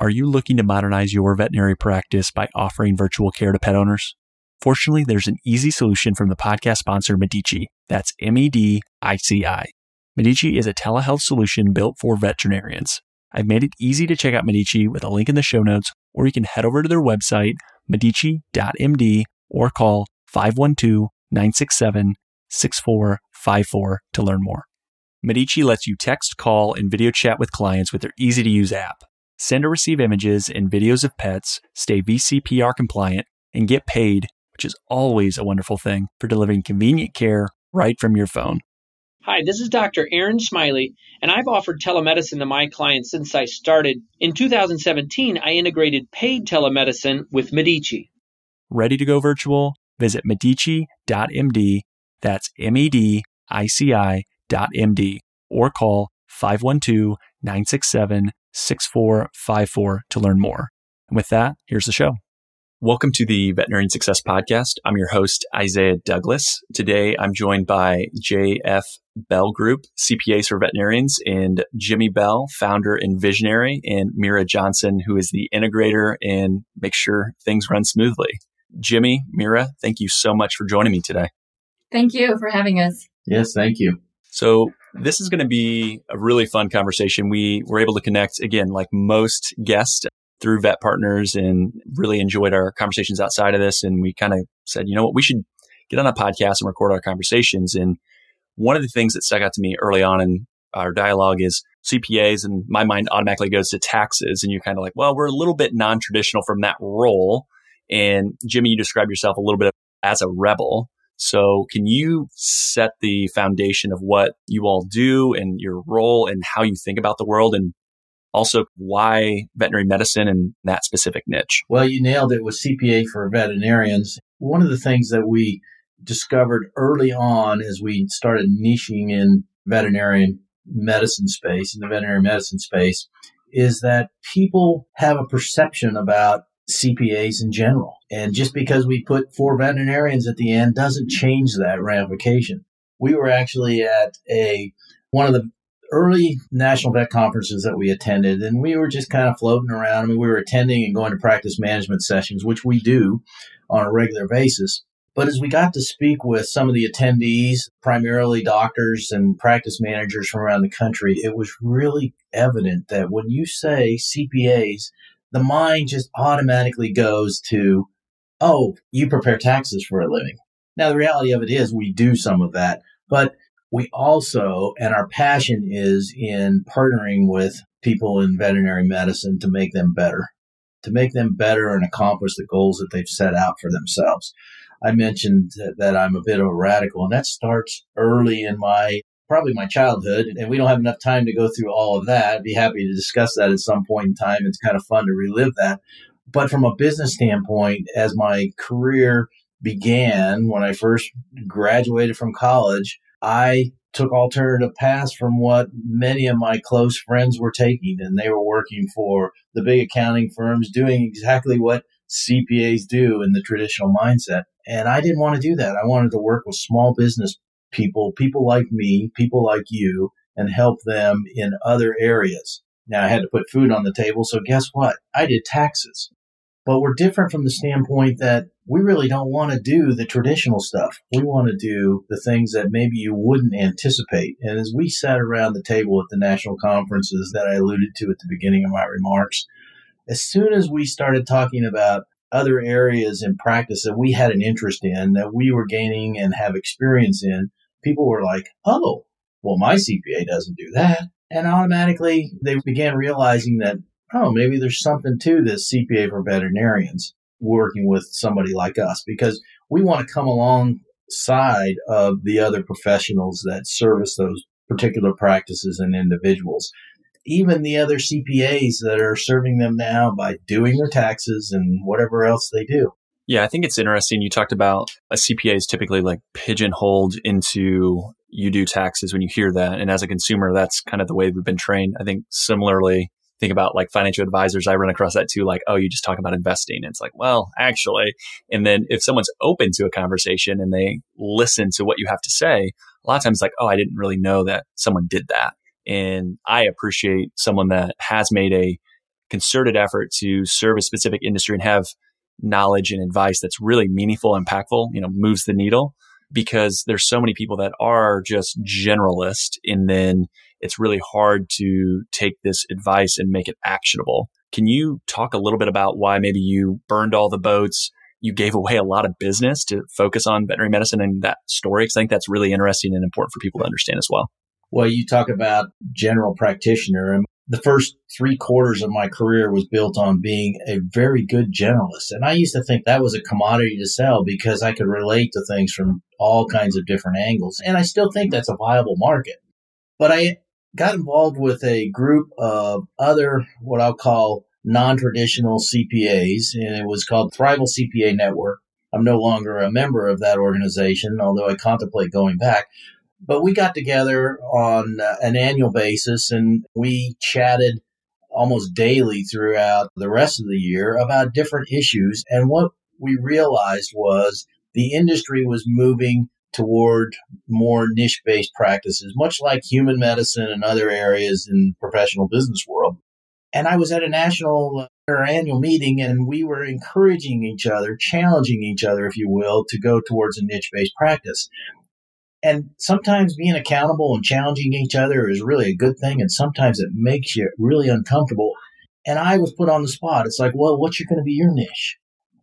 Are you looking to modernize your veterinary practice by offering virtual care to pet owners? Fortunately, there's an easy solution from the podcast sponsor Medici. That's M E D I C I. Medici is a telehealth solution built for veterinarians. I've made it easy to check out Medici with a link in the show notes, or you can head over to their website, medici.md, or call 512 967 6454 to learn more. Medici lets you text, call, and video chat with clients with their easy to use app send or receive images and videos of pets, stay VCPR compliant, and get paid, which is always a wonderful thing for delivering convenient care right from your phone. Hi, this is Dr. Aaron Smiley, and I've offered telemedicine to my clients since I started. In 2017, I integrated paid telemedicine with Medici. Ready to go virtual? Visit medici.md, that's M E D I C I dot MD, or call 512 967 6454 to learn more. And with that, here's the show. Welcome to the Veterinarian Success Podcast. I'm your host, Isaiah Douglas. Today, I'm joined by JF Bell Group, CPAs for veterinarians, and Jimmy Bell, founder and visionary, and Mira Johnson, who is the integrator and makes sure things run smoothly. Jimmy, Mira, thank you so much for joining me today. Thank you for having us. Yes, thank you. So, this is going to be a really fun conversation. We were able to connect again, like most guests through vet partners and really enjoyed our conversations outside of this. And we kind of said, you know what, we should get on a podcast and record our conversations. And one of the things that stuck out to me early on in our dialogue is CPAs and my mind automatically goes to taxes. And you're kind of like, well, we're a little bit non-traditional from that role. And Jimmy, you describe yourself a little bit as a rebel. So, can you set the foundation of what you all do and your role and how you think about the world and also why veterinary medicine and that specific niche? Well, you nailed it with CPA for veterinarians. One of the things that we discovered early on as we started niching in veterinarian medicine space, in the veterinary medicine space, is that people have a perception about CPAs in general. And just because we put for veterinarians at the end doesn't change that ramification. We were actually at a one of the early national vet conferences that we attended, and we were just kind of floating around. I mean, we were attending and going to practice management sessions, which we do on a regular basis. But as we got to speak with some of the attendees, primarily doctors and practice managers from around the country, it was really evident that when you say CPAs, the mind just automatically goes to, oh, you prepare taxes for a living. Now, the reality of it is we do some of that, but we also, and our passion is in partnering with people in veterinary medicine to make them better, to make them better and accomplish the goals that they've set out for themselves. I mentioned that I'm a bit of a radical, and that starts early in my probably my childhood, and we don't have enough time to go through all of that. I'd be happy to discuss that at some point in time. It's kind of fun to relive that. But from a business standpoint, as my career began when I first graduated from college, I took alternative paths from what many of my close friends were taking, and they were working for the big accounting firms doing exactly what CPAs do in the traditional mindset. And I didn't want to do that. I wanted to work with small business people, people like me, people like you, and help them in other areas. Now I had to put food on the table. So guess what? I did taxes. But we're different from the standpoint that we really don't want to do the traditional stuff. We want to do the things that maybe you wouldn't anticipate. And as we sat around the table at the national conferences that I alluded to at the beginning of my remarks, as soon as we started talking about other areas in practice that we had an interest in, that we were gaining and have experience in, people were like, oh, well, my CPA doesn't do that. And automatically they began realizing that, oh, maybe there's something to this CPA for veterinarians working with somebody like us because we want to come alongside of the other professionals that service those particular practices and individuals. Even the other CPAs that are serving them now by doing their taxes and whatever else they do. Yeah, I think it's interesting. You talked about a CPA is typically like pigeonholed into you do taxes when you hear that. And as a consumer, that's kind of the way we've been trained. I think similarly, think about like financial advisors. I run across that too. Like, oh, you just talk about investing. It's like, well, actually. And then if someone's open to a conversation and they listen to what you have to say, a lot of times like, oh, I didn't really know that someone did that. And I appreciate someone that has made a concerted effort to serve a specific industry and have knowledge and advice that's really meaningful, impactful, you know, moves the needle because there's so many people that are just generalist and then it's really hard to take this advice and make it actionable. Can you talk a little bit about why maybe you burned all the boats? You gave away a lot of business to focus on veterinary medicine and that story. Cause I think that's really interesting and important for people to understand as well. Well, you talk about general practitioner and the first three quarters of my career was built on being a very good generalist. And I used to think that was a commodity to sell because I could relate to things from all kinds of different angles. And I still think that's a viable market. But I got involved with a group of other, what I'll call non traditional CPAs, and it was called Thriveal CPA Network. I'm no longer a member of that organization, although I contemplate going back. But we got together on uh, an annual basis and we chatted almost daily throughout the rest of the year about different issues. And what we realized was the industry was moving toward more niche based practices, much like human medicine and other areas in professional business world. And I was at a national or annual meeting and we were encouraging each other, challenging each other, if you will, to go towards a niche based practice. And sometimes being accountable and challenging each other is really a good thing. And sometimes it makes you really uncomfortable. And I was put on the spot. It's like, well, what's going to be your niche?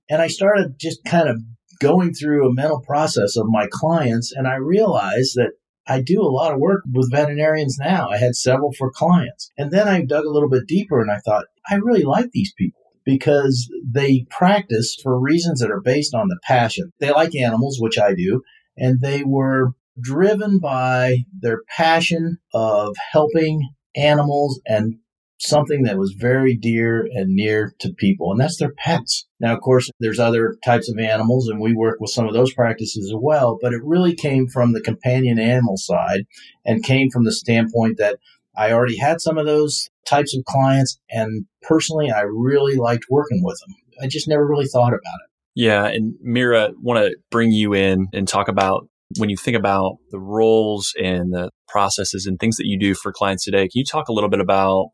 And I started just kind of going through a mental process of my clients. And I realized that I do a lot of work with veterinarians now. I had several for clients. And then I dug a little bit deeper and I thought, I really like these people because they practice for reasons that are based on the passion. They like animals, which I do, and they were driven by their passion of helping animals and something that was very dear and near to people, and that's their pets. Now, of course, there's other types of animals, and we work with some of those practices as well, but it really came from the companion animal side and came from the standpoint that I already had some of those types of clients, and personally, I really liked working with them. I just never really thought about it. Yeah, and Mira, want to bring you in and talk about when you think about the roles and the processes and things that you do for clients today, can you talk a little bit about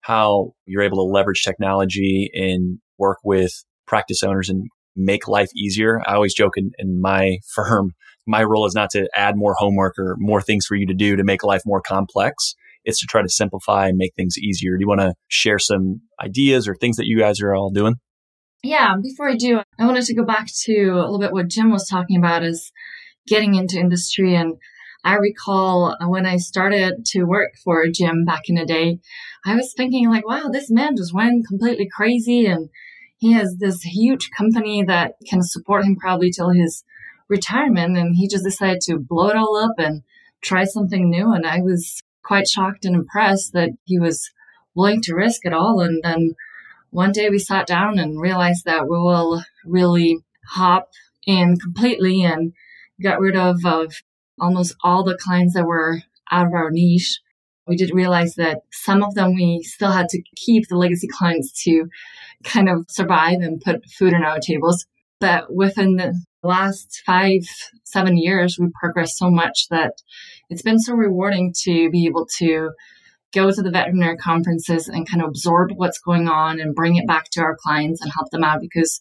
how you're able to leverage technology and work with practice owners and make life easier? I always joke in, in my firm, my role is not to add more homework or more things for you to do to make life more complex. It's to try to simplify and make things easier. Do you want to share some ideas or things that you guys are all doing? Yeah, before I do, I wanted to go back to a little bit what Jim was talking about is getting into industry. And I recall when I started to work for Jim back in the day, I was thinking like, wow, this man just went completely crazy and he has this huge company that can support him probably till his retirement. And he just decided to blow it all up and try something new. And I was quite shocked and impressed that he was willing to risk it all. And then one day we sat down and realized that we will really hop in completely and got rid of, of almost all the clients that were out of our niche. We did realize that some of them we still had to keep the legacy clients to kind of survive and put food on our tables. But within the last five, seven years, we progressed so much that it's been so rewarding to be able to go to the veterinary conferences and kind of absorb what's going on and bring it back to our clients and help them out because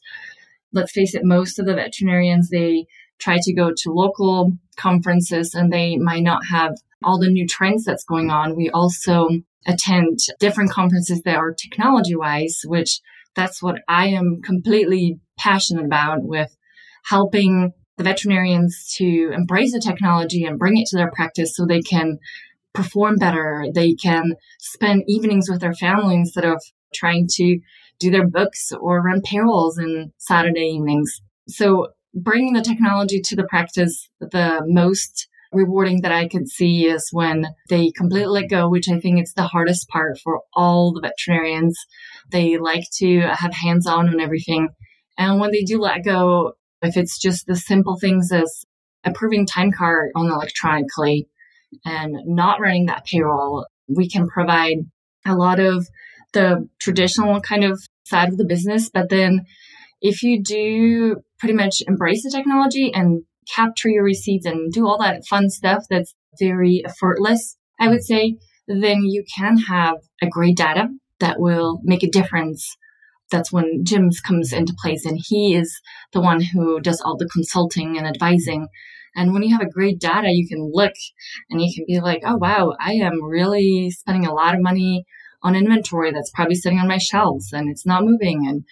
let's face it, most of the veterinarians, they try to go to local conferences and they might not have all the new trends that's going on. We also attend different conferences that are technology wise, which that's what I am completely passionate about with helping the veterinarians to embrace the technology and bring it to their practice so they can perform better. They can spend evenings with their family instead of trying to do their books or run payrolls in Saturday evenings. So bringing the technology to the practice, the most rewarding that I could see is when they completely let go, which I think is the hardest part for all the veterinarians. They like to have hands on on everything. And when they do let go, if it's just the simple things as approving time card on electronically and not running that payroll, we can provide a lot of the traditional kind of side of the business. But then if you do pretty much embrace the technology and capture your receipts and do all that fun stuff that's very effortless, I would say, then you can have a great data that will make a difference. That's when Jim's comes into place and he is the one who does all the consulting and advising. And when you have a great data, you can look and you can be like, oh, wow, I am really spending a lot of money on inventory that's probably sitting on my shelves and it's not moving. And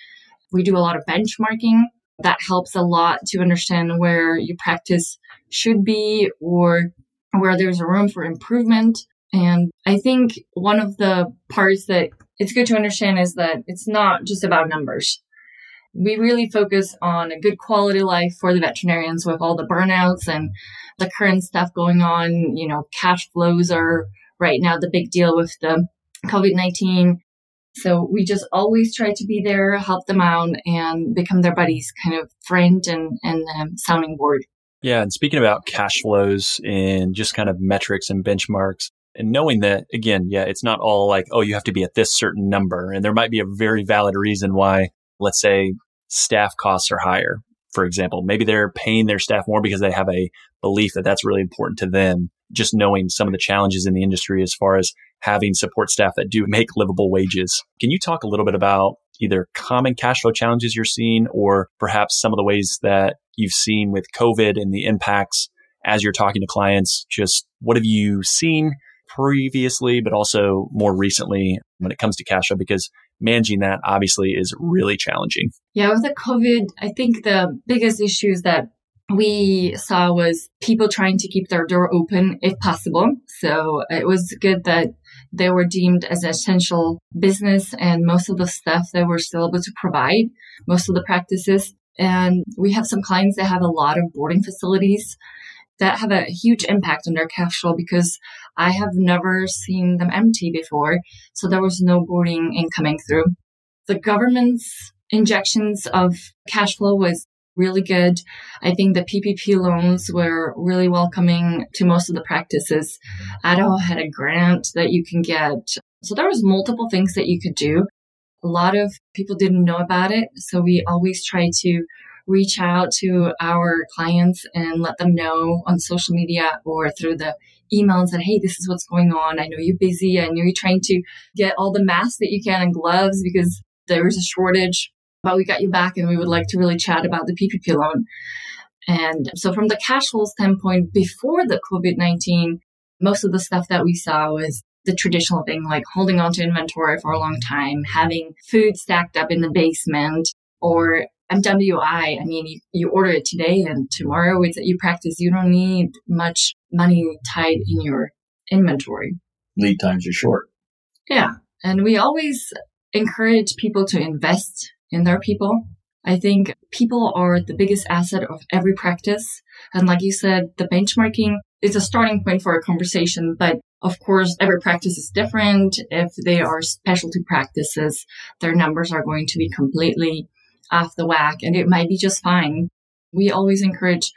we do a lot of benchmarking. That helps a lot to understand where your practice should be or where there's a room for improvement. And I think one of the parts that it's good to understand is that it's not just about numbers. We really focus on a good quality life for the veterinarians with all the burnouts and the current stuff going on. You know, cash flows are right now the big deal with the COVID 19. So we just always try to be there, help them out, and become their buddies, kind of friend and, and um, sounding board. Yeah. And speaking about cash flows and just kind of metrics and benchmarks, and knowing that, again, yeah, it's not all like, oh, you have to be at this certain number. And there might be a very valid reason why, let's say, staff costs are higher. For example, maybe they're paying their staff more because they have a belief that that's really important to them. Just knowing some of the challenges in the industry as far as having support staff that do make livable wages. Can you talk a little bit about either common cash flow challenges you're seeing or perhaps some of the ways that you've seen with COVID and the impacts as you're talking to clients? Just what have you seen previously, but also more recently when it comes to cash flow? Because managing that obviously is really challenging. Yeah, with the COVID, I think the biggest issues that we saw was people trying to keep their door open if possible. So it was good that they were deemed as essential business and most of the stuff they were still able to provide, most of the practices. And we have some clients that have a lot of boarding facilities that have a huge impact on their cash flow because I have never seen them empty before. So there was no boarding incoming through. The government's injections of cash flow was really good. I think the PPP loans were really welcoming to most of the practices. Idaho had a grant that you can get. So there was multiple things that you could do. A lot of people didn't know about it. So we always try to reach out to our clients and let them know on social media or through the email and said, Hey, this is what's going on. I know you're busy. I know you're trying to get all the masks that you can and gloves because there's a shortage but we got you back and we would like to really chat about the PPP loan. And so from the cash flow standpoint, before the COVID-19, most of the stuff that we saw was the traditional thing, like holding on to inventory for a long time, having food stacked up in the basement, or MWI. I mean, you, you order it today and tomorrow it's you practice. You don't need much money tied in your inventory. Lead times are short. Yeah. And we always encourage people to invest in their people. I think people are the biggest asset of every practice. And like you said, the benchmarking is a starting point for a conversation, but of course, every practice is different. If they are specialty practices, their numbers are going to be completely off the whack and it might be just fine. We always encourage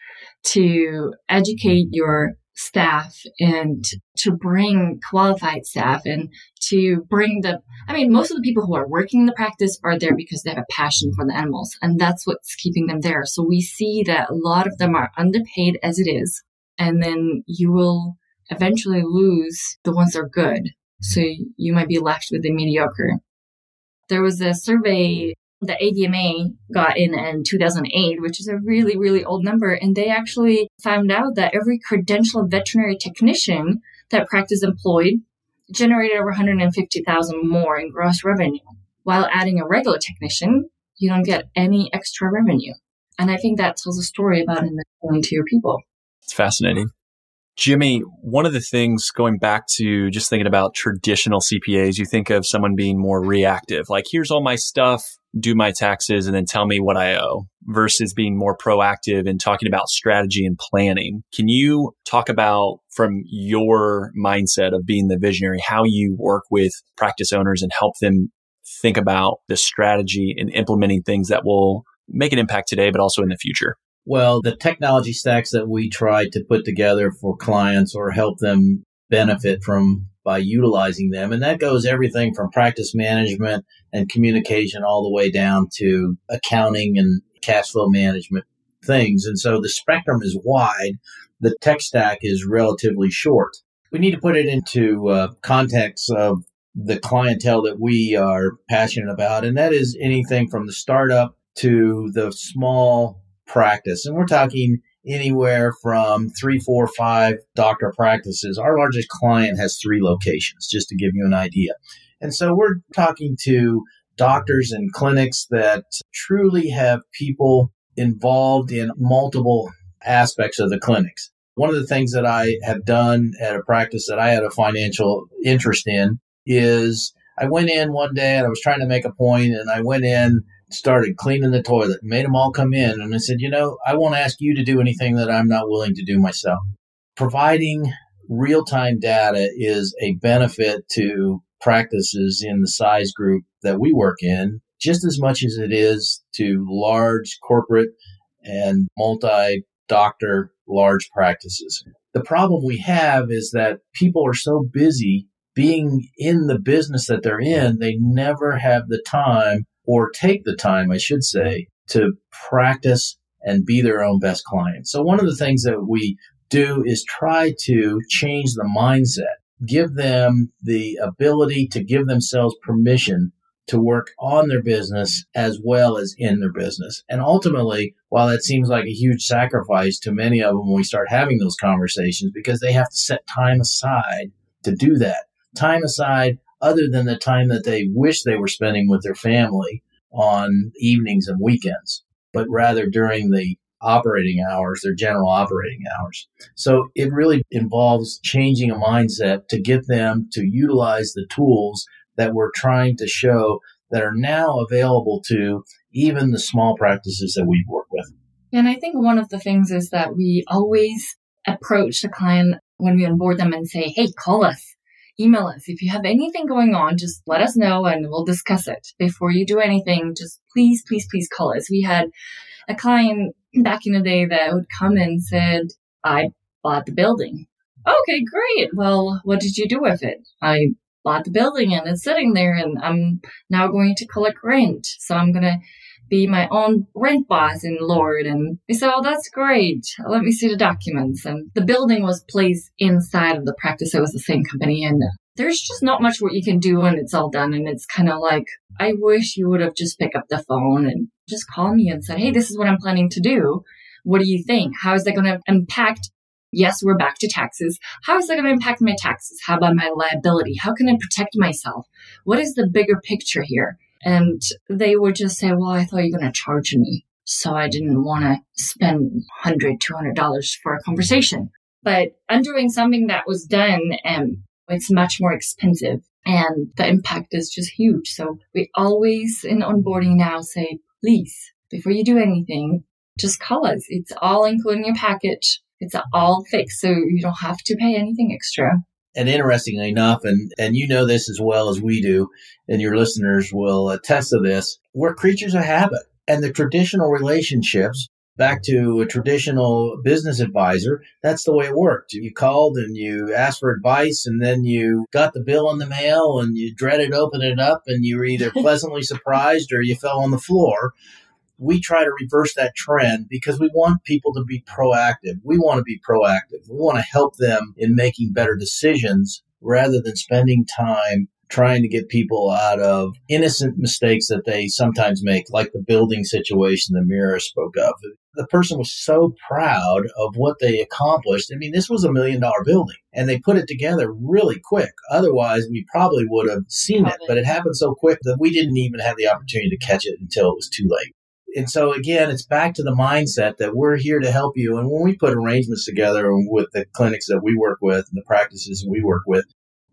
to educate your staff and to bring qualified staff and to bring the i mean most of the people who are working in the practice are there because they have a passion for the animals and that's what's keeping them there. So we see that a lot of them are underpaid as it is and then you will eventually lose the ones that are good. So you might be left with the mediocre. There was a survey the AVMA got in in 2008, which is a really, really old number. And they actually found out that every credentialed veterinary technician that practice employed generated over 150,000 more in gross revenue. While adding a regular technician, you don't get any extra revenue. And I think that tells a story about investing to your people. It's fascinating. Jimmy, one of the things going back to just thinking about traditional CPAs, you think of someone being more reactive, like here's all my stuff, do my taxes, and then tell me what I owe, versus being more proactive and talking about strategy and planning. Can you talk about from your mindset of being the visionary, how you work with practice owners and help them think about the strategy and implementing things that will make an impact today, but also in the future? Well, the technology stacks that we try to put together for clients or help them benefit from by utilizing them. And that goes everything from practice management and communication all the way down to accounting and cash flow management things. And so the spectrum is wide. The tech stack is relatively short. We need to put it into uh, context of the clientele that we are passionate about. And that is anything from the startup to the small practice. And we're talking anywhere from three, four, five doctor practices. Our largest client has three locations, just to give you an idea. And so we're talking to doctors and clinics that truly have people involved in multiple aspects of the clinics. One of the things that I have done at a practice that I had a financial interest in is I went in one day and I was trying to make a point and I went in, started cleaning the toilet, made them all come in. And I said, you know, I won't ask you to do anything that I'm not willing to do myself. Providing real time data is a benefit to practices in the size group that we work in just as much as it is to large corporate and multi doctor large practices. The problem we have is that people are so busy being in the business that they're in, they never have the time or take the time, I should say, to practice and be their own best client. So one of the things that we do is try to change the mindset, give them the ability to give themselves permission to work on their business as well as in their business. And ultimately, while that seems like a huge sacrifice to many of them when we start having those conversations, because they have to set time aside to do that, time aside other than the time that they wish they were spending with their family on evenings and weekends, but rather during the operating hours, their general operating hours. So it really involves changing a mindset to get them to utilize the tools that we're trying to show that are now available to even the small practices that we work with. And I think one of the things is that we always approach the client when we onboard them and say, hey, call us, email us. If you have anything going on, just let us know and we'll discuss it. Before you do anything, just please, please, please call us. We had a client back in the day that would come and said, I bought the building. Okay, great. Well, what did you do with it? I bought the building and it's sitting there and I'm now going to collect rent. So I'm going to be my own rent boss in Lord. And we said, Oh, that's great. Let me see the documents. And the building was placed inside of the practice. It was the same company. And there's just not much what you can do when it's all done. And it's kind of like, I wish you would have just picked up the phone and just called me and said, Hey, this is what I'm planning to do. What do you think? How is that going to impact Yes, we're back to taxes. How is that going to impact my taxes? How about my liability? How can I protect myself? What is the bigger picture here? And they would just say, well, I thought you were going to charge me. So I didn't want to spend $100, $200 for a conversation. But undoing something that was done, um, it's much more expensive and the impact is just huge. So we always in onboarding now say, please, before you do anything, just call us. It's all included in your package. It's all fixed, so you don't have to pay anything extra. And interestingly enough, and, and you know this as well as we do, and your listeners will attest to this, we're creatures of habit. And the traditional relationships, back to a traditional business advisor, that's the way it worked. You called and you asked for advice, and then you got the bill in the mail and you dreaded opening it up, and you were either pleasantly surprised or you fell on the floor we try to reverse that trend because we want people to be proactive. We want to be proactive. We want to help them in making better decisions rather than spending time trying to get people out of innocent mistakes that they sometimes make, like the building situation the Mira spoke of. The person was so proud of what they accomplished. I mean, this was a million dollar building and they put it together really quick. Otherwise, we probably would have seen probably. it, but it happened so quick that we didn't even have the opportunity to catch it until it was too late and so again, it's back to the mindset that we're here to help you. And when we put arrangements together with the clinics that we work with and the practices we work with,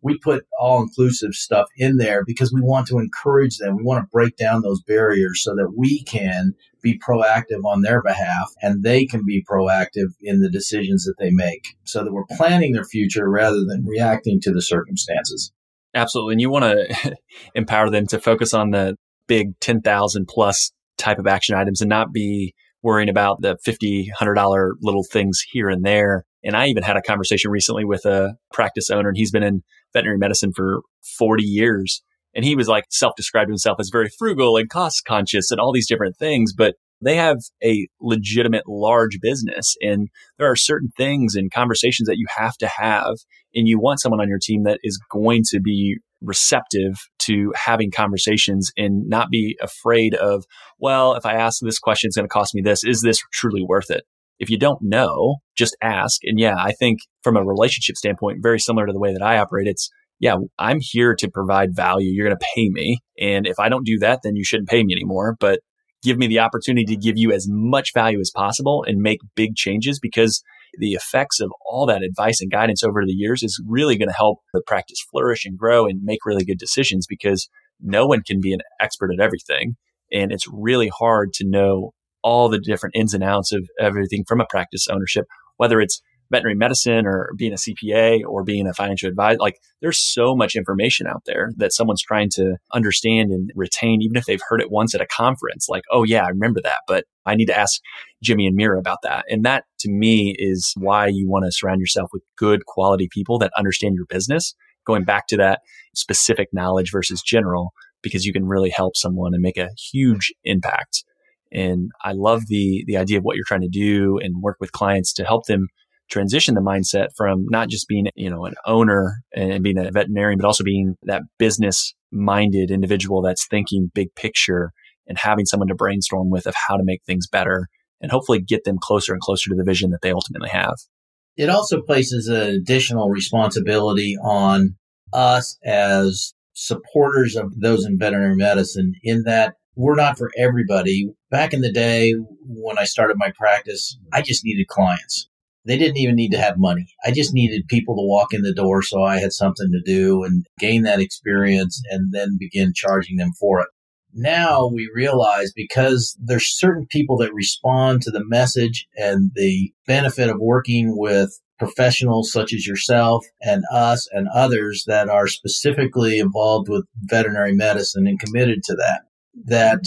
we put all inclusive stuff in there because we want to encourage them. We want to break down those barriers so that we can be proactive on their behalf and they can be proactive in the decisions that they make so that we're planning their future rather than reacting to the circumstances. Absolutely. And you want to empower them to focus on the big 10,000 plus type of action items and not be worrying about the $50, $100 little things here and there. And I even had a conversation recently with a practice owner and he's been in veterinary medicine for 40 years. And he was like self described himself as very frugal and cost conscious and all these different things. But they have a legitimate large business and there are certain things and conversations that you have to have and you want someone on your team that is going to be receptive to having conversations and not be afraid of, well, if I ask this question, it's going to cost me this. Is this truly worth it? If you don't know, just ask. And yeah, I think from a relationship standpoint, very similar to the way that I operate, it's, yeah, I'm here to provide value. You're going to pay me. And if I don't do that, then you shouldn't pay me anymore. But give me the opportunity to give you as much value as possible and make big changes because the effects of all that advice and guidance over the years is really going to help the practice flourish and grow and make really good decisions because no one can be an expert at everything. And it's really hard to know all the different ins and outs of everything from a practice ownership, whether it's veterinary medicine or being a CPA or being a financial advisor. Like there's so much information out there that someone's trying to understand and retain, even if they've heard it once at a conference, like, oh yeah, I remember that, but I need to ask Jimmy and Mira about that. And that to me is why you want to surround yourself with good quality people that understand your business. Going back to that specific knowledge versus general, because you can really help someone and make a huge impact. And I love the the idea of what you're trying to do and work with clients to help them transition the mindset from not just being, you know, an owner and being a veterinarian, but also being that business minded individual that's thinking big picture and having someone to brainstorm with of how to make things better and hopefully get them closer and closer to the vision that they ultimately have. It also places an additional responsibility on us as supporters of those in veterinary medicine in that we're not for everybody. Back in the day when I started my practice, I just needed clients. They didn't even need to have money. I just needed people to walk in the door so I had something to do and gain that experience and then begin charging them for it. Now we realize because there's certain people that respond to the message and the benefit of working with professionals such as yourself and us and others that are specifically involved with veterinary medicine and committed to that, that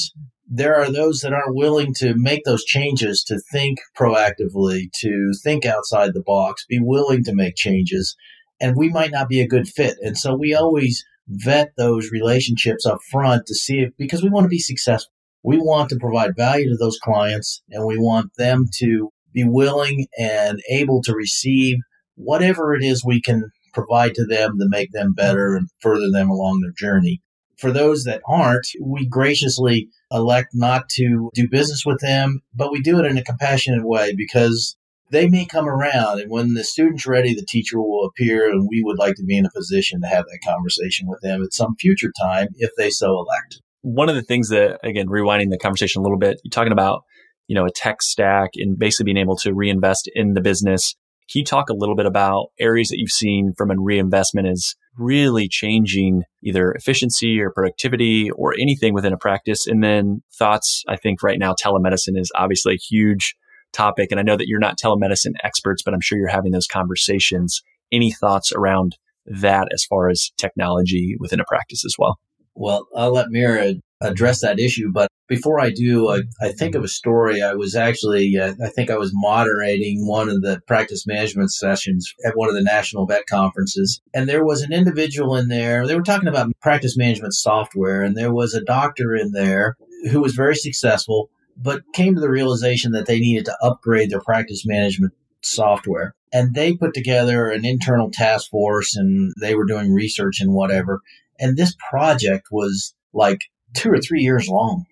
there are those that aren't willing to make those changes, to think proactively, to think outside the box, be willing to make changes. And we might not be a good fit. And so we always vet those relationships up front to see if, because we want to be successful. We want to provide value to those clients and we want them to be willing and able to receive whatever it is we can provide to them to make them better and further them along their journey. For those that aren't, we graciously elect not to do business with them, but we do it in a compassionate way because they may come around and when the student's ready, the teacher will appear and we would like to be in a position to have that conversation with them at some future time if they so elect. One of the things that, again, rewinding the conversation a little bit, you're talking about, you know, a tech stack and basically being able to reinvest in the business. Can you talk a little bit about areas that you've seen from a reinvestment is really changing either efficiency or productivity or anything within a practice? And then thoughts, I think right now telemedicine is obviously a huge topic. And I know that you're not telemedicine experts, but I'm sure you're having those conversations. Any thoughts around that as far as technology within a practice as well? Well, I'll let Mira address that issue, but before I do, I, I think of a story. I was actually, uh, I think I was moderating one of the practice management sessions at one of the national vet conferences. And there was an individual in there. They were talking about practice management software, and there was a doctor in there who was very successful, but came to the realization that they needed to upgrade their practice management software. And they put together an internal task force and they were doing research and whatever. And this project was like two or three years long.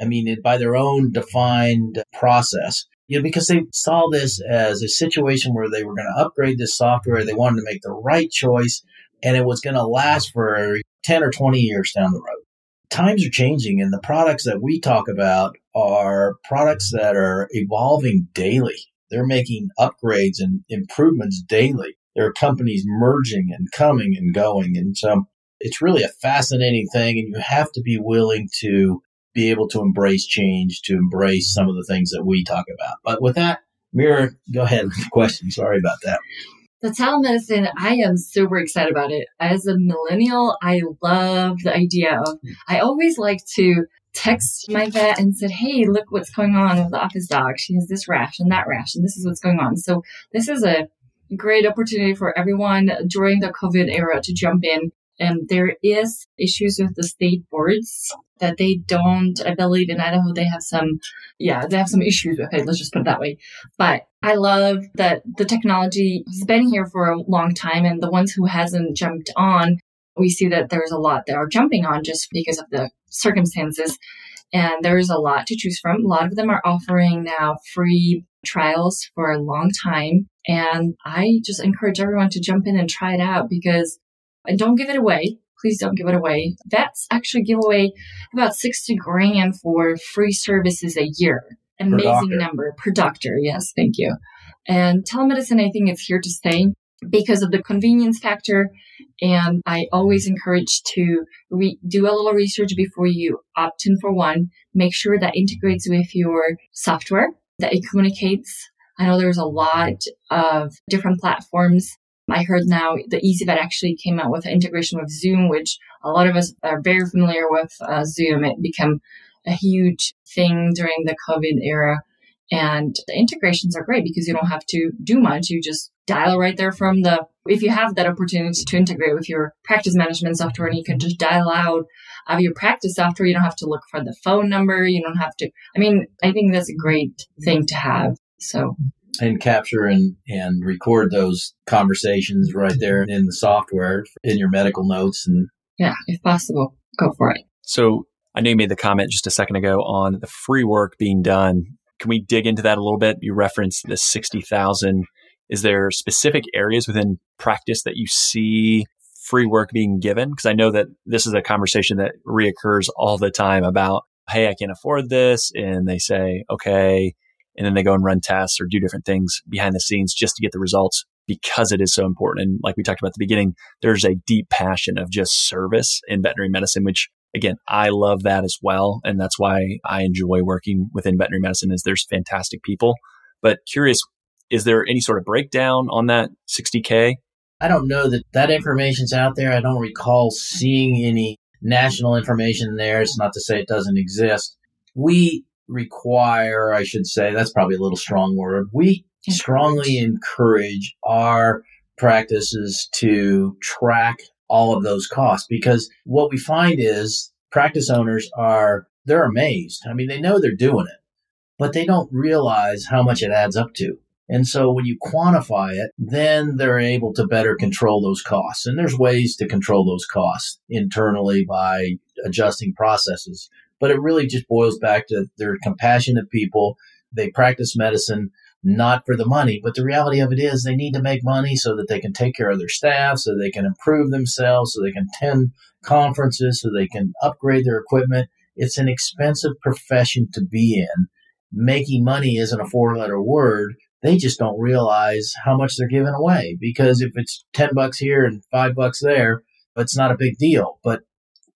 I mean, it, by their own defined process, you know, because they saw this as a situation where they were going to upgrade this software. They wanted to make the right choice and it was going to last for 10 or 20 years down the road. Times are changing and the products that we talk about are products that are evolving daily. They're making upgrades and improvements daily. There are companies merging and coming and going. And so it's really a fascinating thing, and you have to be willing to be able to embrace change, to embrace some of the things that we talk about. But with that, Mira, go ahead with the question. Sorry about that. The telemedicine, I am super excited about it. As a millennial, I love the idea of, I always like to text my vet and said, Hey, look what's going on with the office dog. She has this rash and that rash, and this is what's going on. So this is a great opportunity for everyone during the COVID era to jump in and there is issues with the state boards that they don't, I believe in Idaho, they have some, yeah, they have some issues with it. Let's just put it that way. But I love that the technology has been here for a long time and the ones who hasn't jumped on we see that there's a lot that are jumping on just because of the circumstances. And there's a lot to choose from. A lot of them are offering now free trials for a long time. And I just encourage everyone to jump in and try it out because and don't give it away. Please don't give it away. Vets actually give away about 60 grand for free services a year. Amazing number per doctor. Yes, thank you. And telemedicine, I think it's here to stay because of the convenience factor. And I always encourage to re- do a little research before you opt in for one. Make sure that integrates with your software, that it communicates. I know there's a lot of different platforms. I heard now the ezyVet actually came out with an integration with Zoom, which a lot of us are very familiar with uh, Zoom. It became a huge thing during the COVID era. And the integrations are great because you don't have to do much. You just dial right there from the, if you have that opportunity to integrate with your practice management software and you can just dial out of your practice software. You don't have to look for the phone number. You don't have to, I mean, I think that's a great thing to have. So. And capture and, and record those conversations right there in the software in your medical notes and. Yeah, if possible, go for it. So I know you made the comment just a second ago on the free work being done. Can we dig into that a little bit? You referenced the 60,000 is there specific areas within practice that you see free work being given? Because I know that this is a conversation that reoccurs all the time about, hey, I can't afford this. And they say, okay. And then they go and run tests or do different things behind the scenes just to get the results because it is so important. And like we talked about at the beginning, there's a deep passion of just service in veterinary medicine, which again, I love that as well. And that's why I enjoy working within veterinary medicine is there's fantastic people. But curious, is there any sort of breakdown on that 60K? I don't know that that information's out there. I don't recall seeing any national information there. It's not to say it doesn't exist. We require, I should say, that's probably a little strong word. We strongly encourage our practices to track all of those costs because what we find is practice owners are, they're amazed. I mean, they know they're doing it, but they don't realize how much it adds up to. And so when you quantify it, then they're able to better control those costs. And there's ways to control those costs internally by adjusting processes. But it really just boils back to they're compassionate people. They practice medicine not for the money, but the reality of it is they need to make money so that they can take care of their staff, so they can improve themselves, so they can attend conferences, so they can upgrade their equipment. It's an expensive profession to be in. Making money isn't a four letter word they just don't realize how much they're giving away because if it's 10 bucks here and 5 bucks there it's not a big deal but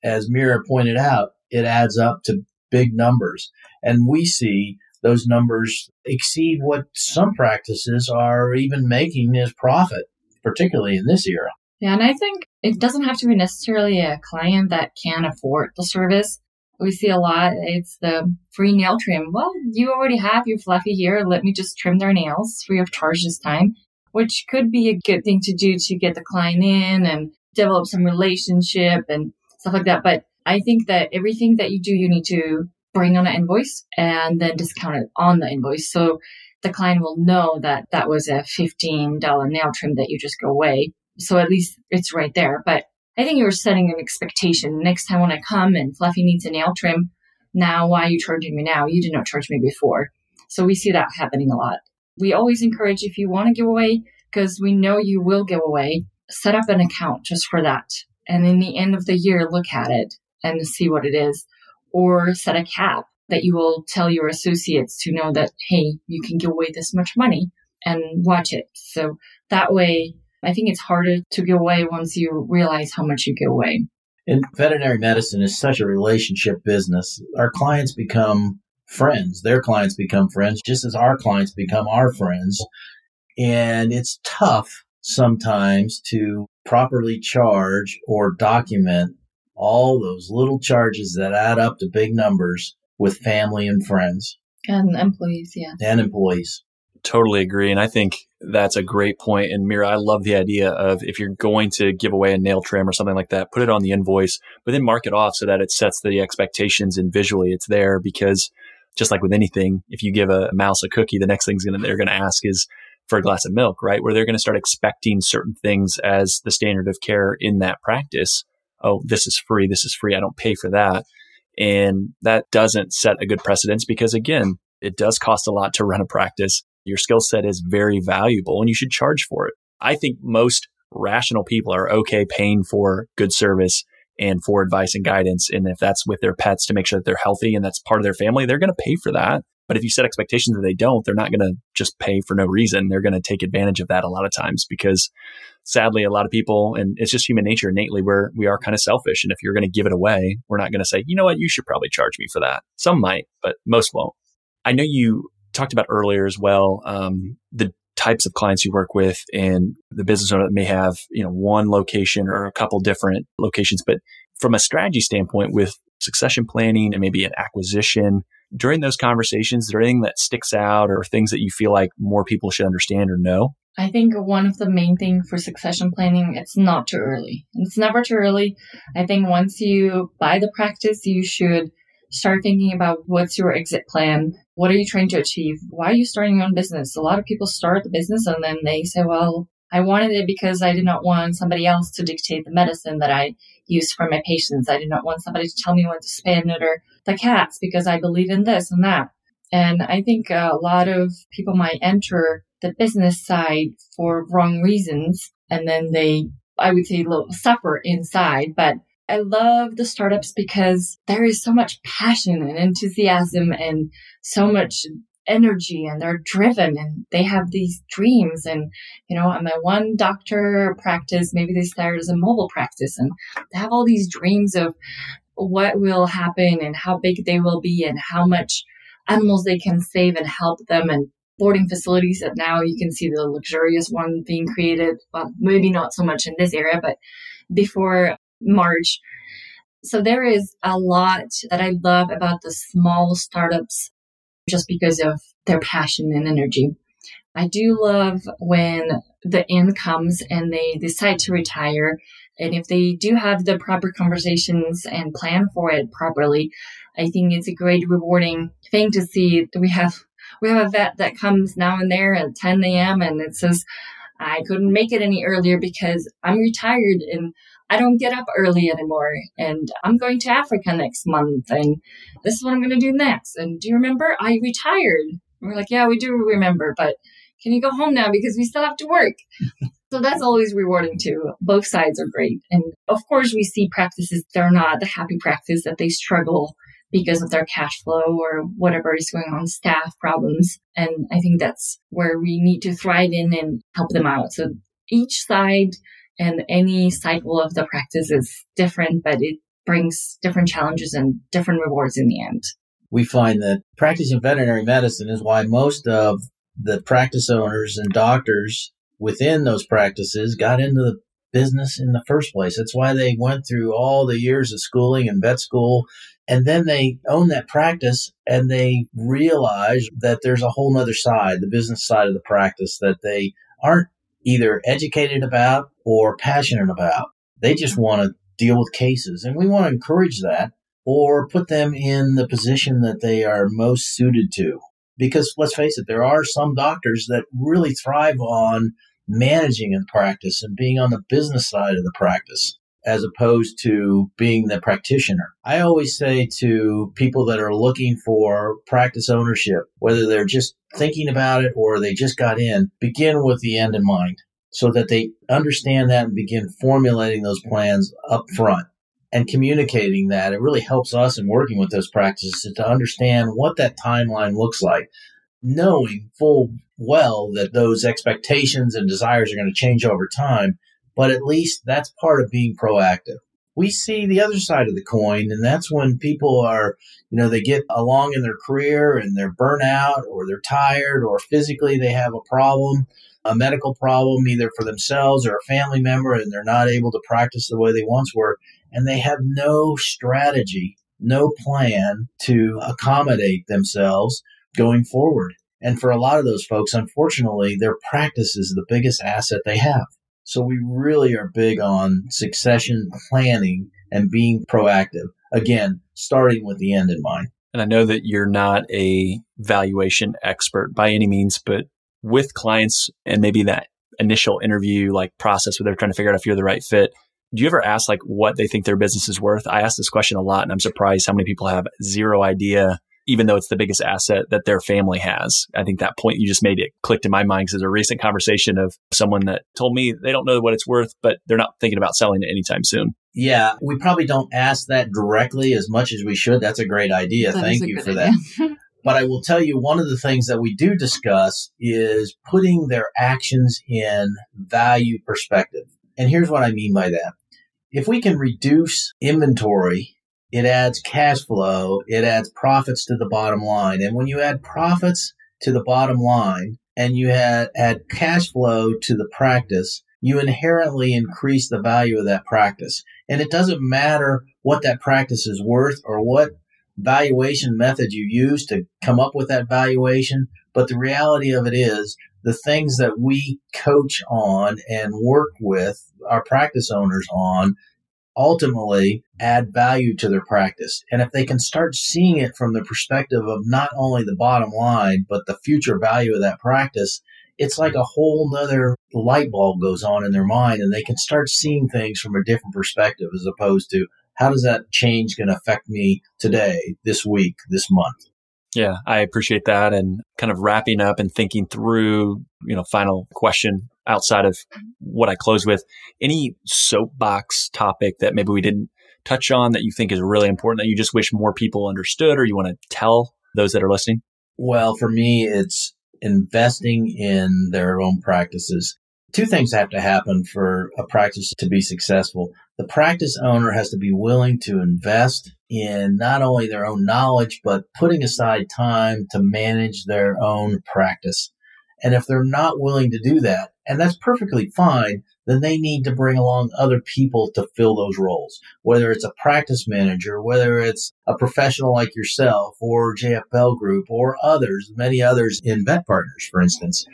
as mira pointed out it adds up to big numbers and we see those numbers exceed what some practices are even making as profit particularly in this era yeah and i think it doesn't have to be necessarily a client that can't afford the service we see a lot. It's the free nail trim. Well, you already have your fluffy here. Let me just trim their nails free of charge this time, which could be a good thing to do to get the client in and develop some relationship and stuff like that. But I think that everything that you do, you need to bring on an invoice and then discount it on the invoice. So the client will know that that was a $15 nail trim that you just go away. So at least it's right there. But I think you're setting an expectation. Next time when I come and Fluffy needs a nail trim, now why are you charging me now? You did not charge me before. So we see that happening a lot. We always encourage if you want to give away, because we know you will give away, set up an account just for that. And in the end of the year, look at it and see what it is. Or set a cap that you will tell your associates to know that, hey, you can give away this much money and watch it. So that way I think it's harder to give away once you realize how much you give away. And veterinary medicine is such a relationship business. Our clients become friends. Their clients become friends, just as our clients become our friends. And it's tough sometimes to properly charge or document all those little charges that add up to big numbers with family and friends. And employees, yeah. And employees. Totally agree. And I think that's a great point. And Mira, I love the idea of if you're going to give away a nail trim or something like that, put it on the invoice, but then mark it off so that it sets the expectations and visually it's there because just like with anything, if you give a mouse a cookie, the next thing they're going to ask is for a glass of milk, right? Where they're going to start expecting certain things as the standard of care in that practice. Oh, this is free. This is free. I don't pay for that. And that doesn't set a good precedence because again, it does cost a lot to run a practice. Your skill set is very valuable and you should charge for it. I think most rational people are okay paying for good service and for advice and guidance. And if that's with their pets to make sure that they're healthy and that's part of their family, they're going to pay for that. But if you set expectations that they don't, they're not going to just pay for no reason. They're going to take advantage of that a lot of times because sadly, a lot of people, and it's just human nature innately, where we are kind of selfish. And if you're going to give it away, we're not going to say, you know what, you should probably charge me for that. Some might, but most won't. I know you talked about earlier as well um, the types of clients you work with and the business owner that may have you know one location or a couple different locations but from a strategy standpoint with succession planning and maybe an acquisition during those conversations is there anything that sticks out or things that you feel like more people should understand or know I think one of the main thing for succession planning, it's not too early. It's never too early. I think once you buy the practice, you should start thinking about what's your exit plan. What are you trying to achieve? Why are you starting your own business? A lot of people start the business and then they say, well, I wanted it because I did not want somebody else to dictate the medicine that I use for my patients. I did not want somebody to tell me when to spay and neuter the cats because I believe in this and that. And I think a lot of people might enter the business side for wrong reasons. And then they, I would say, suffer inside. But I love the startups because there is so much passion and enthusiasm and so much energy and they're driven and they have these dreams and you know at my one doctor practice maybe they started as a mobile practice and they have all these dreams of what will happen and how big they will be and how much animals they can save and help them and boarding facilities that now you can see the luxurious one being created. Well, maybe not so much in this area, but before March. So there is a lot that I love about the small startups just because of their passion and energy. I do love when the end comes and they decide to retire. And if they do have the proper conversations and plan for it properly, I think it's a great rewarding thing to see. We have we have a vet that comes now and there at 10 a.m. and it says, I couldn't make it any earlier because I'm retired and I don't get up early anymore. And I'm going to Africa next month. And this is what I'm going to do next. And do you remember? I retired. And we're like, yeah, we do remember, but can you go home now because we still have to work? so that's always rewarding too. Both sides are great. And of course, we see practices, that are not the happy practice that they struggle because of their cash flow or whatever is going on, staff problems. And I think that's where we need to thrive in and help them out. So each side and any cycle of the practice is different, but it brings different challenges and different rewards in the end. We find that practicing veterinary medicine is why most of the practice owners and doctors within those practices got into the business in the first place. That's why they went through all the years of schooling and vet school and then they own that practice and they realize that there's a whole other side, the business side of the practice that they aren't either educated about or passionate about. They just mm-hmm. want to deal with cases. And we want to encourage that or put them in the position that they are most suited to. Because let's face it, there are some doctors that really thrive on managing a practice and being on the business side of the practice as opposed to being the practitioner. I always say to people that are looking for practice ownership, whether they're just thinking about it or they just got in, begin with the end in mind so that they understand that and begin formulating those plans up front and communicating that. It really helps us in working with those practices to understand what that timeline looks like, knowing full well that those expectations and desires are going to change over time but at least that's part of being proactive. We see the other side of the coin, and that's when people are, you know, they get along in their career and they're burnout or they're tired or physically they have a problem, a medical problem, either for themselves or a family member, and they're not able to practice the way they once were. And they have no strategy, no plan to accommodate themselves going forward. And for a lot of those folks, unfortunately, their practice is the biggest asset they have. So we really are big on succession planning and being proactive. Again, starting with the end in mind. And I know that you're not a valuation expert by any means, but with clients and maybe that initial interview like process where they're trying to figure out if you're the right fit, do you ever ask like what they think their business is worth? I ask this question a lot and I'm surprised how many people have zero idea, even though it's the biggest asset that their family has. I think that point you just made it clicked in my mind because there's a recent conversation of someone that told me they don't know what it's worth, but they're not thinking about selling it anytime soon. Yeah, we probably don't ask that directly as much as we should. That's a great idea. That Thank you for idea. that. But I will tell you one of the things that we do discuss is putting their actions in value perspective. And here's what I mean by that. If we can reduce inventory, it adds cash flow, it adds profits to the bottom line. And when you add profits to the bottom line and you add, add cash flow to the practice, you inherently increase the value of that practice. And it doesn't matter what that practice is worth or what valuation method you use to come up with that valuation. But the reality of it is the things that we coach on and work with our practice owners on ultimately add value to their practice. And if they can start seeing it from the perspective of not only the bottom line, but the future value of that practice, it's like a whole nother light bulb goes on in their mind and they can start seeing things from a different perspective as opposed to how does that change going to affect me today, this week, this month? Yeah, I appreciate that. And kind of wrapping up and thinking through, you know, final question outside of what I close with, any soapbox topic that maybe we didn't touch on that you think is really important that you just wish more people understood or you want to tell those that are listening? Well, for me, it's investing in their own practices. Two things have to happen for a practice to be successful. The practice owner has to be willing to invest in not only their own knowledge, but putting aside time to manage their own practice. And if they're not willing to do that, and that's perfectly fine, then they need to bring along other people to fill those roles. Whether it's a practice manager, whether it's a professional like yourself or JF Bell Group or others, many others in Vet Partners, for instance,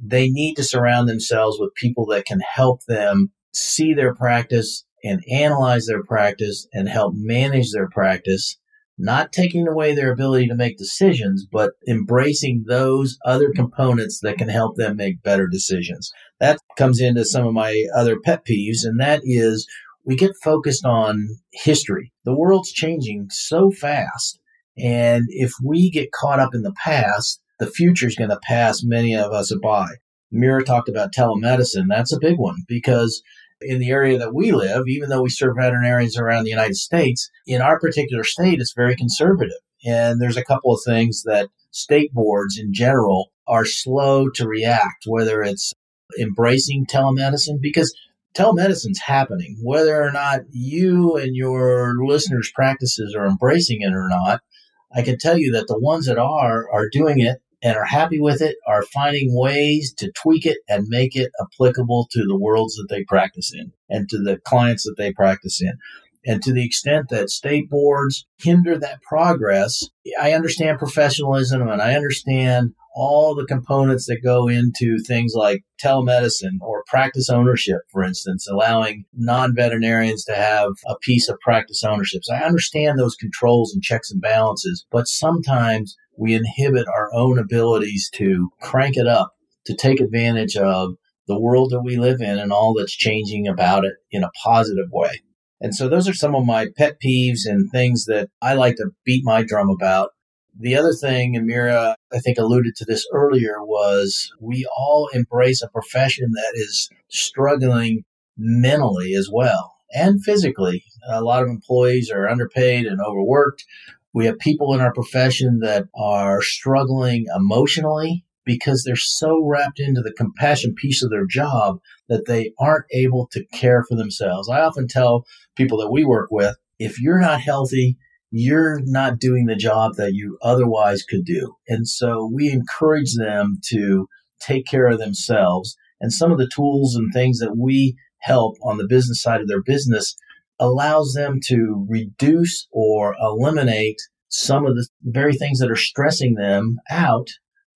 they need to surround themselves with people that can help them see their practice and analyze their practice and help manage their practice not taking away their ability to make decisions, but embracing those other components that can help them make better decisions. That comes into some of my other pet peeves, and that is we get focused on history. The world's changing so fast. And if we get caught up in the past, the future is going to pass many of us by. Mira talked about telemedicine. That's a big one because in the area that we live, even though we serve veterinarians around the United States, in our particular state, it's very conservative. And there's a couple of things that state boards in general are slow to react, whether it's embracing telemedicine, because telemedicine's happening. Whether or not you and your listeners' practices are embracing it or not, I can tell you that the ones that are are doing it and are happy with it are finding ways to tweak it and make it applicable to the worlds that they practice in and to the clients that they practice in. And to the extent that state boards hinder that progress, I understand professionalism and I understand all the components that go into things like telemedicine or practice ownership, for instance, allowing non veterinarians to have a piece of practice ownership. So I understand those controls and checks and balances, but sometimes we inhibit our own abilities to crank it up, to take advantage of the world that we live in and all that's changing about it in a positive way. And so those are some of my pet peeves and things that I like to beat my drum about. The other thing, Amira, I think alluded to this earlier, was we all embrace a profession that is struggling mentally as well and physically. A lot of employees are underpaid and overworked. We have people in our profession that are struggling emotionally because they're so wrapped into the compassion piece of their job that they aren't able to care for themselves. I often tell people that we work with if you're not healthy, you're not doing the job that you otherwise could do. And so we encourage them to take care of themselves. And some of the tools and things that we help on the business side of their business allows them to reduce or eliminate some of the very things that are stressing them out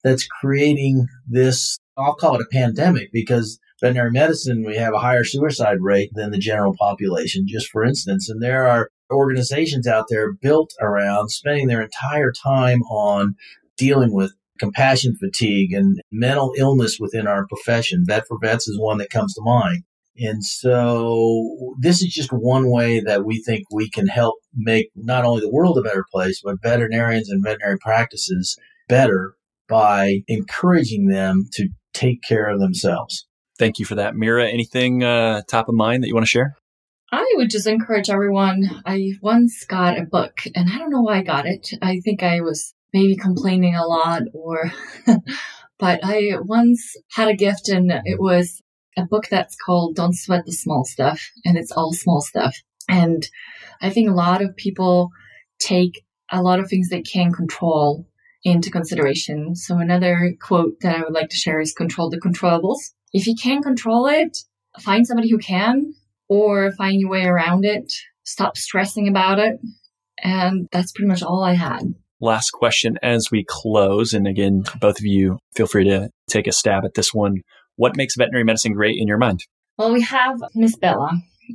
that's creating this I'll call it a pandemic because veterinary medicine we have a higher suicide rate than the general population just for instance and there are organizations out there built around spending their entire time on dealing with compassion fatigue and mental illness within our profession. Vet for Vets is one that comes to mind. And so this is just one way that we think we can help make not only the world a better place, but veterinarians and veterinary practices better by encouraging them to take care of themselves. Thank you for that. Mira, anything uh, top of mind that you want to share? I would just encourage everyone. I once got a book, and I don't know why I got it. I think I was maybe complaining a lot, or, but I once had a gift, and it was a book that's called Don't Sweat the Small Stuff, and it's all small stuff. And I think a lot of people take a lot of things they can control into consideration. So another quote that I would like to share is control the controllables. If you can't control it, find somebody who can or find your way around it. Stop stressing about it. And that's pretty much all I had. Last question as we close. And again, both of you feel free to take a stab at this one. What makes veterinary medicine great in your mind? Well, we have Miss Bella.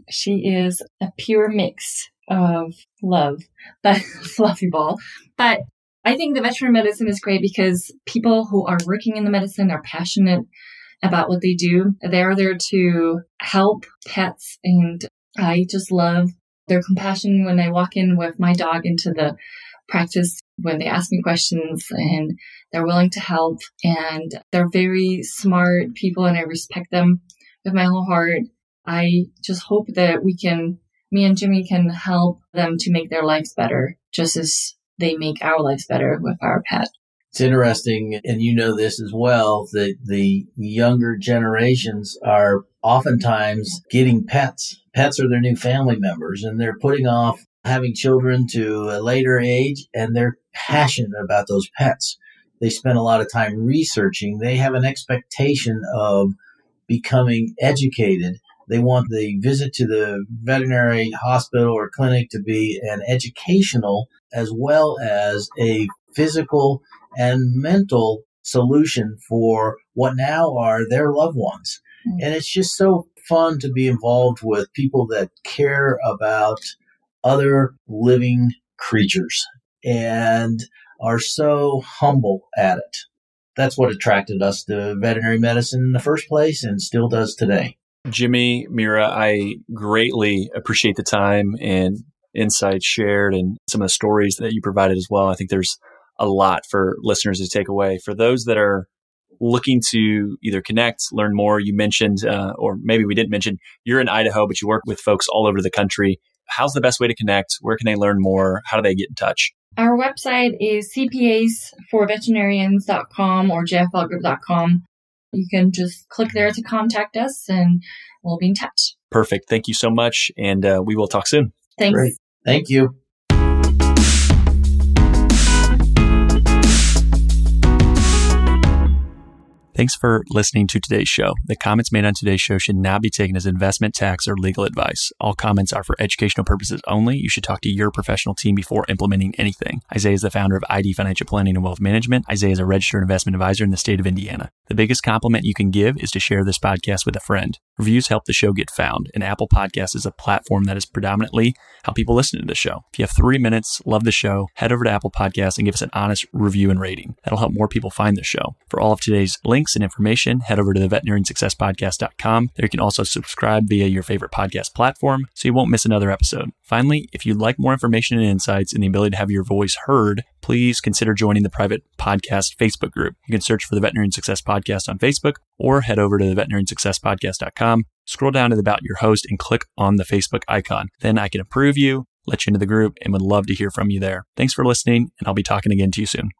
She is a pure mix of love, but fluffy ball. But I think the veterinary medicine is great because people who are working in the medicine are passionate about what they do. They're there to help pets and I just love their compassion when I walk in with my dog into the practice when they ask me questions and they're willing to help and they're very smart people and I respect them with my whole heart. I just hope that we can, me and Jimmy can help them to make their lives better just as they make our lives better with our pet. It's interesting, and you know this as well, that the younger generations are oftentimes getting pets. Pets are their new family members, and they're putting off having children to a later age, and they're passionate about those pets. They spend a lot of time researching. They have an expectation of becoming educated. They want the visit to the veterinary hospital or clinic to be an educational as well as a physical and mental solution for what now are their loved ones. Mm-hmm. And it's just so fun to be involved with people that care about other living creatures and are so humble at it. That's what attracted us to veterinary medicine in the first place and still does today. Jimmy, Mira, I greatly appreciate the time and insights shared and some of the stories that you provided as well. I think there's a lot for listeners to take away. For those that are looking to either connect, learn more, you mentioned, uh, or maybe we didn't mention, you're in Idaho, but you work with folks all over the country. How's the best way to connect? Where can they learn more? How do they get in touch? Our website is cpasforveterinarians.com or jflgroup.com. You can just click there to contact us and we'll be in touch. Perfect. Thank you so much. And uh, we will talk soon. Thanks. Great. Thank you. Thanks for listening to today's show. The comments made on today's show should not be taken as investment, tax, or legal advice. All comments are for educational purposes only. You should talk to your professional team before implementing anything. Isaiah is the founder of ID Financial Planning and Wealth Management. Isaiah is a registered investment advisor in the state of Indiana. The biggest compliment you can give is to share this podcast with a friend. Reviews help the show get found, and Apple Podcasts is a platform that is predominantly how people listen to the show. If you have three minutes, love the show, head over to Apple Podcasts and give us an honest review and rating. That'll help more people find the show. For all of today's links and information, head over to the veterinariansuccesspodcast.com. There you can also subscribe via your favorite podcast platform so you won't miss another episode. Finally, if you'd like more information and insights and the ability to have your voice heard, please consider joining the private podcast Facebook group. You can search for the Veterinarian Success Podcast on Facebook or head over to the veterinariansuccesspodcast.com, scroll down to the About Your Host and click on the Facebook icon. Then I can approve you, let you into the group, and would love to hear from you there. Thanks for listening, and I'll be talking again to you soon.